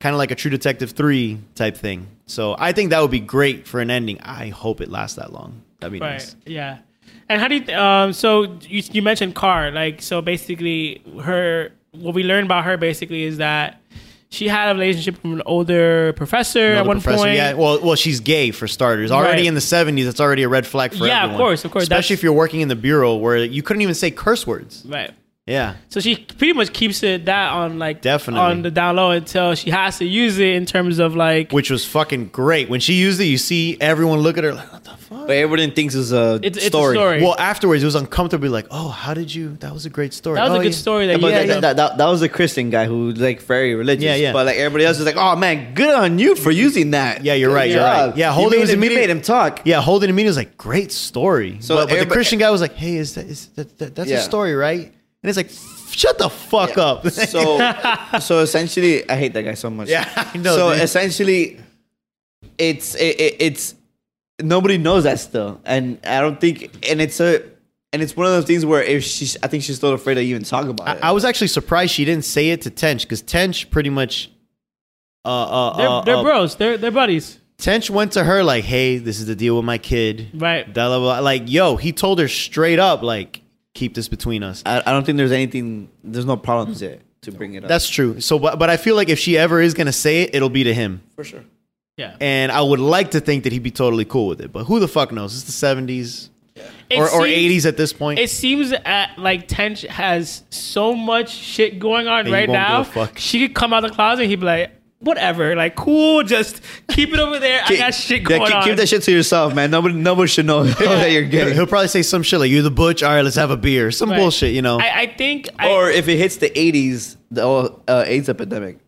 Kind of like a True Detective 3 type thing. So I think that would be great for an ending. I hope it lasts that long. That'd be right. nice. Yeah. And how do you? Um. So you you mentioned Carr. Like so, basically, her what we learned about her basically is that she had a relationship with an older professor at one professor, point. Yeah, well, well, she's gay for starters. Already Right. in the '70s, it's already a red flag for everyone. Yeah, of course, of course. Especially That's- if you're working in the bureau where you couldn't even say curse words. Right. Yeah, So she pretty much keeps it that on like Definitely. on the down low until she has to use it in terms of like which was fucking great. When she used it, you see everyone look at her like, "What the fuck?" But everyone thinks it's a it's, it's story. a story. Well, afterwards, it was uncomfortable. Like, oh, how did you? That was a great story. that was Oh, a good yeah. story that but you that, guys that, that, that was a Christian guy who was like very religious. Yeah, yeah. But like everybody else is like, oh man, good on you for using that. Yeah, you're right, Good you're right. job. Yeah, You Holden made was him, you immediate- made him talk. Yeah, Holden immediately was like, great story. So So, but, but the Christian guy was like, hey, is that is that, that that's Yeah. a story, right? And it's like, shut the fuck up. So, so essentially, I hate that guy so much. yeah, I know. so dude. essentially, it's it, it, it's nobody knows that still, and I don't think, and it's a, and it's one of those things where if she's, I think she's still afraid to even talk about it. I, I was actually surprised she didn't say it to Tench because Tench pretty much. Uh, uh, They're, uh, they're uh, bros. They're they're buddies. Tench went to her like, "Hey, this is the deal with my kid." Right. Blah, blah, blah. Like, yo, he told her straight up, like, keep this between us. I, I don't think there's anything, there's no problems there to bring it up. That's true. So, but, but I feel like if she ever is gonna say it, it'll be to him. for sure. Yeah. And I would like to think that he'd be totally cool with it. But who the fuck knows? It's the seventies It or, or seems- eighties at this point. It seems at, like Tench has so much shit going on he right won't now. a fuck. She could come out of the closet and he'd be like, whatever, like cool, just keep it over there. I got shit going yeah, keep, on. keep that shit to yourself, man. Nobody, nobody should know that you're He'll, gay. he'll probably say some shit like, "You're the butch. All right, let's have a beer." Some Right. bullshit, you know. I, I think, I, Or if it hits the 80s, the uh, AIDS epidemic.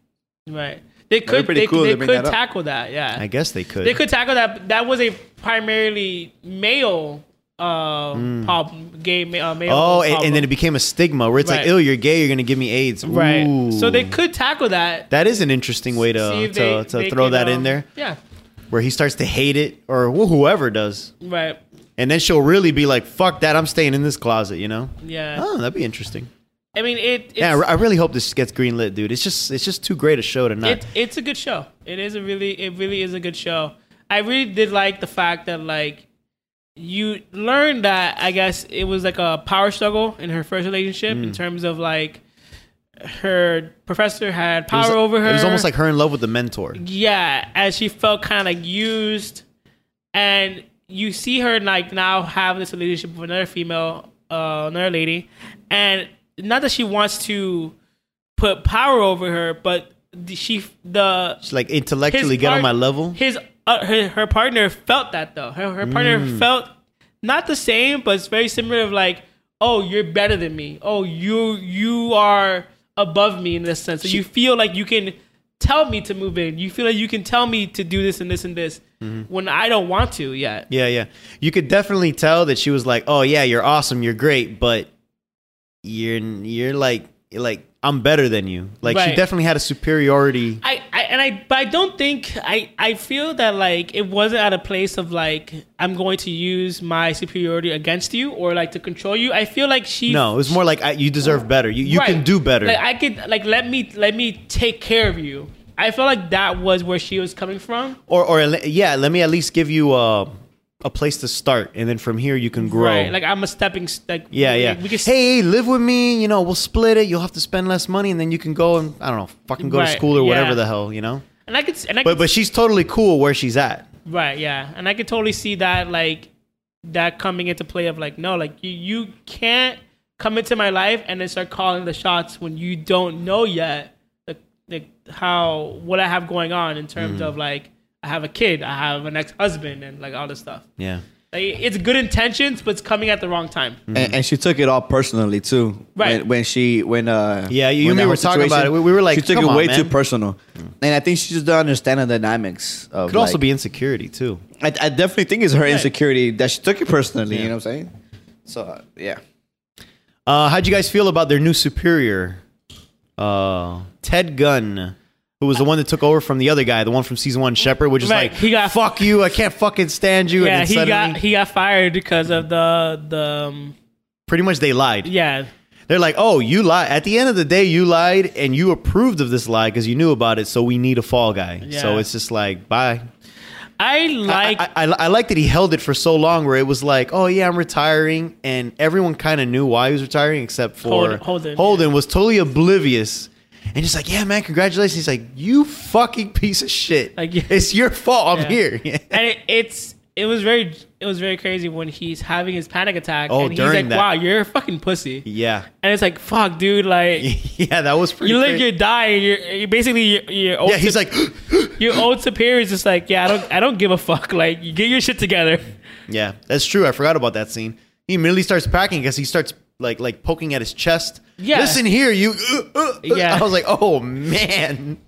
right? They could, they, cool they to bring could that tackle that. Yeah, I guess they could. they could tackle that. That was a primarily male uh problem, gay uh, male. Oh, and, and then it became a stigma where it's Right. like, "Ew, you're gay. You're gonna give me AIDS." right. So they could tackle that. That is an interesting way to to, they- to they throw can, that um, in there, Yeah, where he starts to hate it, or whoever does, right. and then she'll really be like, "Fuck that! I'm staying in this closet." You know? Yeah. Oh, that'd be interesting. I mean, it. It's, Yeah, I I really hope this gets greenlit, dude. It's just it's just too great a show to not. it, it's a good show. It is a really, it really is a good show. I really did like the fact that like you learned that I guess it was like a power struggle in her first relationship Mm. in terms of like her professor had power was, over her. It was almost like her in love with the mentor. yeah, as she felt kind of like used, and you see her like now have this relationship with another female, uh, another lady, and not that she wants to put power over her, but she the She's like intellectually get on my level. His uh, her, her partner felt that though. Her, her partner Mm. felt not the same, but it's very similar. Of like, oh, you're better than me. Oh, you you are above me in this sense. So you feel like you can tell me to move in. You feel like you can tell me to do this and this and this Mm-hmm. when I don't want to yet. Yeah, yeah. You could definitely tell that she was like, "Oh yeah, you're awesome, you're great, but you're you're like like I'm better than you." Like she definitely had a superiority. I and I but I don't think I I feel that like it wasn't at a place of like I'm going to use my superiority against you or like to control you. I feel like she No, it was more like I, you deserve better. You you can do better. Like I could like let me let me take care of you. I feel like that was where she was coming from. or or yeah, let me at least give you a a place to start, and then from here you can grow. Right. Like I'm a stepping like yeah, yeah. We can hey, hey, live with me. You know, we'll split it. You'll have to spend less money, and then you can go and I don't know, fucking go to school or whatever the hell, you know. and I could and I But could, but she's totally cool where she's at. right, yeah. And I could totally see that like that coming into play of like no, like you you can't come into my life and then start calling the shots when you don't know yet like, the how what I have going on in terms Mm-hmm. of like I have a kid, I have an ex-husband and like all this stuff. Yeah. Like, it's good intentions, but it's coming at the wrong time. And, and she took it all personally too. Right. When, when she when uh Yeah, you when and me were talking about it. We- we were like, she took "Come it on, way man." too personal, and I think she just doesn't understand the dynamics. Of Could also be insecurity too. I, I definitely think it's her insecurity that she took it personally. You know what I'm saying? So uh, yeah. Uh, how'd you guys feel about their new superior, uh, Ted Gunn, who was the one that took over from the other guy, the one from season one, Shepard, which is Right, like, he got- fuck you, I can't fucking stand you. Yeah, and he then got he got fired because of the the um, pretty much they lied. yeah They're like, oh, you lied. At the end of the day, you lied and you approved of this lie because you knew about it. So we need a fall guy. So it's just like, bye. I like I, I, I, I like that he held it for so long where it was like, oh yeah, I'm retiring, and everyone kind of knew why he was retiring except for Holden- Holden, Holden was totally oblivious. And he's like, yeah, man, congratulations. He's like, you fucking piece of shit. Like, it's your fault. I'm here. and it, it's it was very it was very crazy when he's having his panic attack Oh, and he's during like that. wow you're a fucking pussy yeah, and it's like fuck dude like yeah, that was pretty. you look you're dying you're, you're basically your, your old yeah, he's like, your old superior is just like yeah I don't I don't give a fuck like you get your shit together yeah, that's true. I forgot about that scene. He immediately starts packing because he starts like like poking at his chest. Yeah. listen here, you. uh, uh, uh." Yeah. I was like, oh man.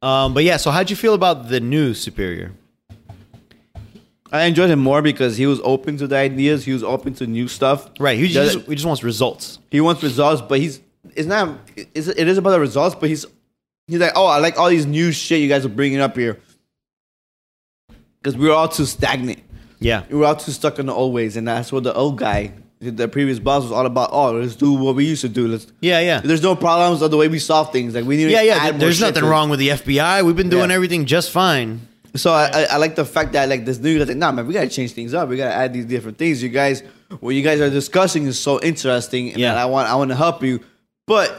Um, but yeah, so how'd you feel about the new superior? I enjoyed him more because he was open to the ideas. He was open to new stuff. Right. He just, he just wants results. he wants results, but he's it's not. It's, it is about the results, but he's he's like, oh, I like all these new shit you guys are bringing up here because we were all too stagnant. Yeah. We were all too stuck in the old ways, and that's what the old guy, the previous boss, was all about. Oh, let's do what we used to do. Let's. Yeah, yeah. There's no problems of the way we solve things. Like we need. Yeah, to yeah. add there- more There's shit nothing to wrong with the FBI. We've been doing Yeah. everything just fine. So I, I, I like the fact that like this new guy's like, nah, man, we gotta change things up. We gotta add these different things. You guys, what you guys are discussing is so interesting, and Yeah. I want I want to help you, but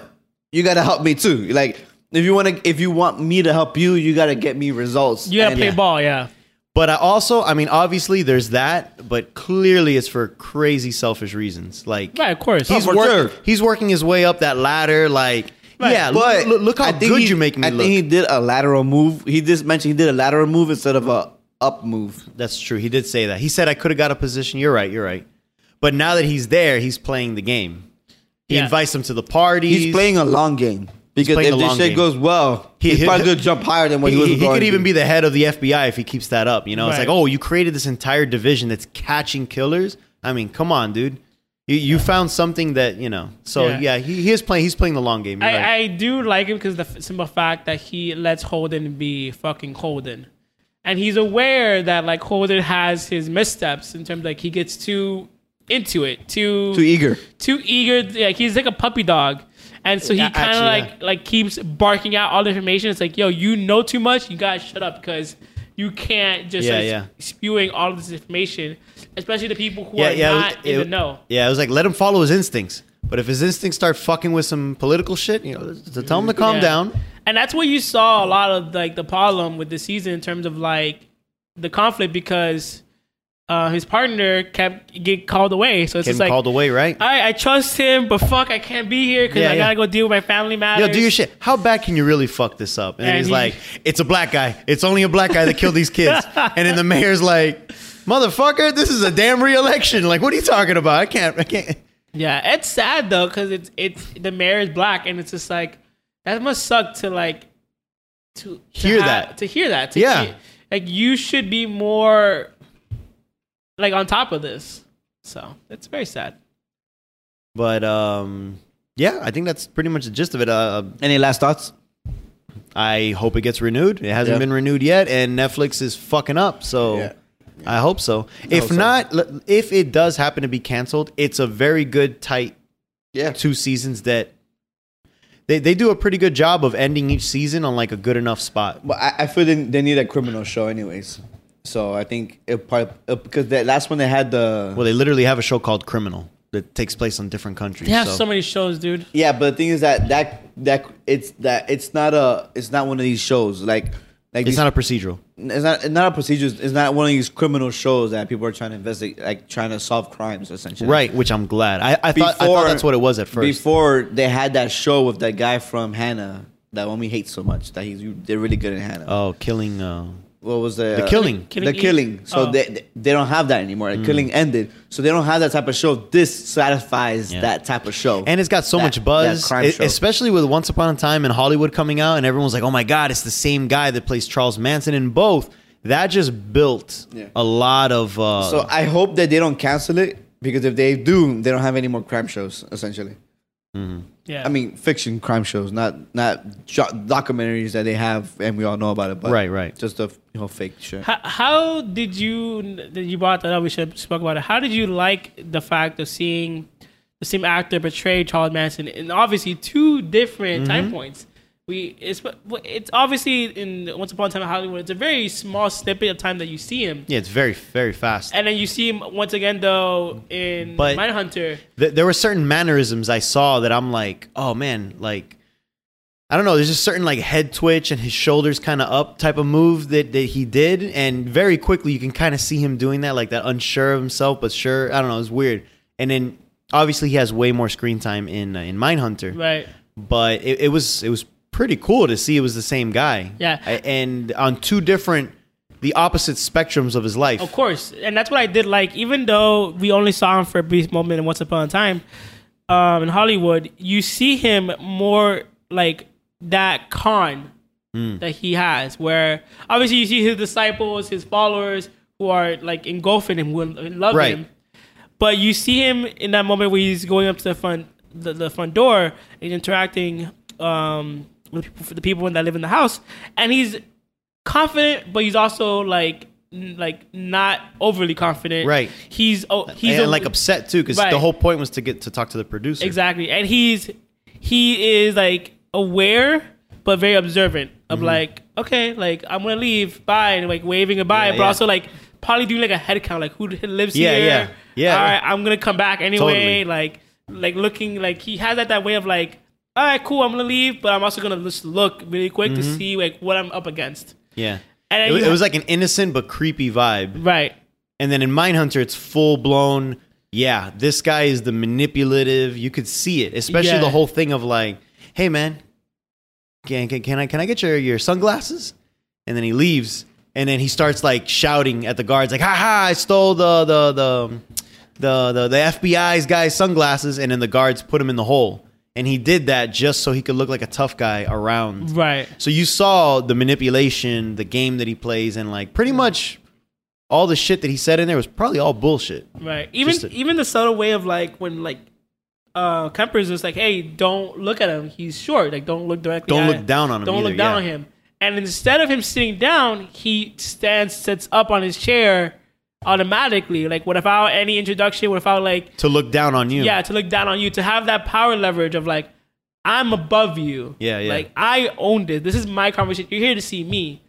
you gotta help me too. Like if you want to, if you want me to help you, you gotta get me results. You gotta And- play ball, yeah. But I also, I mean, obviously there's that, but clearly it's for crazy selfish reasons. Like Right, of course. he's for work- sure. he's working his way up that ladder. Like, Right. yeah, But look, look how I think good he- you make me I look. think he did a lateral move. He just mentioned he did a lateral move instead of a up move. That's true. He did say that. He said I could have got a position. You're right. You're right. But now that he's there, he's playing the game. He Yeah. invites them to the party. He's playing a long game because if this shit game. goes well, He- he's probably gonna jump higher than what He, he, was he going could even be the head of the FBI if he keeps that up. You know, it's like, oh, you created this entire division that's catching killers. I mean, come on, dude. You, you found something that you know. So Yeah. yeah, he, he is playing. He's playing the long game. I, right. I do like him because the simple fact that he lets Holden be fucking Holden, and he's aware that like Holden has his missteps in terms like he gets too into it, too too eager. too eager. Like he's like a puppy dog, and so he Yeah, kind of like like keeps barking out all the information. It's like, yo, you know too much. You gotta shut up because you can't just Yeah, like, yeah. spewing all this information, especially the people who yeah, are yeah, it not in it- the know. Yeah, it was like let him follow his instincts. But if his instincts start fucking with some political shit, you know, to tell him to calm Yeah. down. And that's what you saw a lot of like the problem with the season in terms of like the conflict because uh, his partner kept get called away. So it's Getting just like called away, right? I, I trust him, but fuck, I can't be here because Yeah, I yeah. gotta go deal with my family matters. Yo, do your shit. How bad can you really fuck this up? And, And he's he- like, it's a black guy. It's only a black guy that killed these kids. and then the mayor's like, motherfucker, this is a damn re-election. Like, what are you talking about? I can't, I can't. Yeah, it's sad though because it's it's the mayor is black and it's just like that must suck to like to, to Hear ha- that. to hear that to Yeah. hear- like you should be more like on top of this. So it's very sad. But um, yeah, I think that's pretty much the gist of it. Uh, Any last thoughts? I hope it gets renewed. It hasn't Yeah. been renewed yet, and Netflix is fucking up. So Yeah. I hope so. if hope so. not, l- if it does happen to be canceled, it's a very good tight Yeah. two seasons that they they do a pretty good job of ending each season on like a good enough spot. But I, I feel they, they need a criminal show anyways. So I think it probably it, because that last one they had the Well, they literally have a show called Criminal that takes place on different countries. They have so- so many shows, dude. yeah. But the thing is that that that it's that it's not a it's not one of these shows like like it's these- not a procedural. it's not it's not a procedure. It's not one of these criminal shows that people are trying to investigate, like trying to solve crimes essentially. Right, which I'm glad. I, I thought I thought that's what it was at first. Before they had that show with that guy from Hanna, that one we hate so much. That he's they're really good in Hanna. oh, killing uh what was the The Killing. Killing the Eve? killing. So Oh. they they- they don't have that anymore. The killing ended, so they don't have that type of show. This satisfies Yeah. that type of show. and it's got so That- much buzz, that crime show. especially with Once Upon a Time in Hollywood coming out, and everyone's like, "Oh my god, it's the same guy that plays Charles Manson in both." That just built Yeah. a lot of. Uh, so I hope that they don't cancel it because if they do, they don't have any more crime shows. Essentially, Yeah, I mean fiction crime shows, not not jo- documentaries that they have, and we all know about it. But Right, right. Just the you know fake shit. How, how did you did you brought that up? We should spoke about it. How did you like the fact of seeing the same actor portray Charles Manson in obviously two different Mm-hmm. time points? We it's it's obviously in Once Upon a Time in Hollywood. It's a very small snippet of time that you see him, yeah, it's very very fast. and then you see him once again though in But- Mindhunter. Th- there were certain mannerisms I saw that I'm like, oh man, like I don't know. There's just certain like head twitch and his shoulders kind of up type of move that, that he did, and very quickly you can kind of see him doing that, like that unsure of himself but sure. I don't know. It's weird. And then obviously he has way more screen time in uh, in Mindhunter, Right. but it, it was it was pretty cool to see it was the same guy. Yeah. And on two different, the opposite spectrums of his life. Of course, and that's what I did like. Even though we only saw him for a brief moment in Once Upon a Time um, in Hollywood, you see him more like that con Hmm. that he has, where obviously you see his disciples, his followers, who are like engulfing him, who love Right. him. But you see him in that moment where he's going up to the front the, the front door and interacting um, with people, the people that live in the house, and he's confident, but he's also like like not overly confident. Right. He's oh he's and like upset too, because Right. the whole point was to get to talk to the producer. Exactly. And he's he is like aware but very observant Mm-hmm. of like, okay, like I'm gonna leave, bye, and like waving goodbye, Yeah, but yeah. also like probably doing like a head count, like who lives Yeah, here. yeah. Yeah. All right, I'm gonna come back anyway. Totally. Like like looking like he has that that way of like, all right, cool, I'm gonna leave, but I'm also gonna just look really quick to mm-hmm. see like what I'm up against. Yeah. And It, wa- you it was like an innocent but creepy vibe. Right. And then in Mindhunter, it's full blown. Yeah, this guy is the manipulative. You could see it, especially Yeah. the whole thing of like, "Hey, man, can, can, can I can I get your your sunglasses?" And then he leaves, and then he starts like shouting at the guards, like, "Ha ha! I stole the the the the the, the FBI's guy's sunglasses," and then the guards put him in the hole. And he did that just so he could look like a tough guy around. Right. So you saw the manipulation, the game that he plays, and like pretty much all the shit that he said in there was probably all bullshit. Right. Even a- even the subtle way of like when like uh Kemper's just like, hey, don't look at him. He's short. Like don't look directly. Don't look him. down on him Don't either, look down yeah. on him. And instead of him sitting down, he stands sits up on his chair automatically. Like without any introduction, without like To look down on you. yeah, to look down on you, to have that power leverage of like, I'm above you. Yeah, yeah. Like I owned it. This is my conversation. You're here to see me.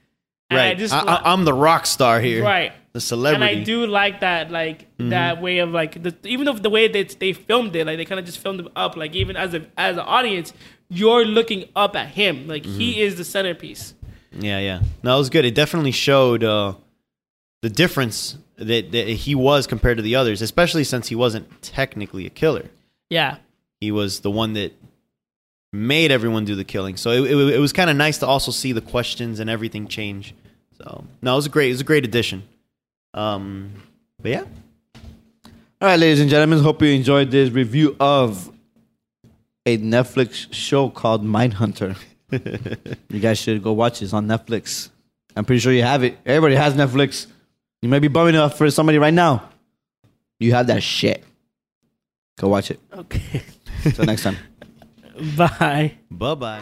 And right. I just I, am the rock star here. right. The celebrity. And. I do like that, like Mm-hmm. that way of like the, even though the way that they filmed it, like they kind of just filmed it up, like even as a as an audience, you're looking up at him, like Mm-hmm. he is the centerpiece. Yeah, yeah. No, it was good. It definitely showed uh, the difference that, that he was compared to the others, especially since he wasn't technically a killer. Yeah, He was the one that made everyone do the killing. So it, it, it was kind of nice to also see the questions and everything change. So no, it was a great, it was a great addition. Um, but yeah, All right, ladies and gentlemen, hope you enjoyed this review of a Netflix show called Mindhunter. you guys should go watch it. It's on Netflix. I'm pretty sure you have it. Everybody has Netflix. You may be bumming it up for somebody right now. You have that shit. Go watch it. okay. Until next time. Bye. bye bye.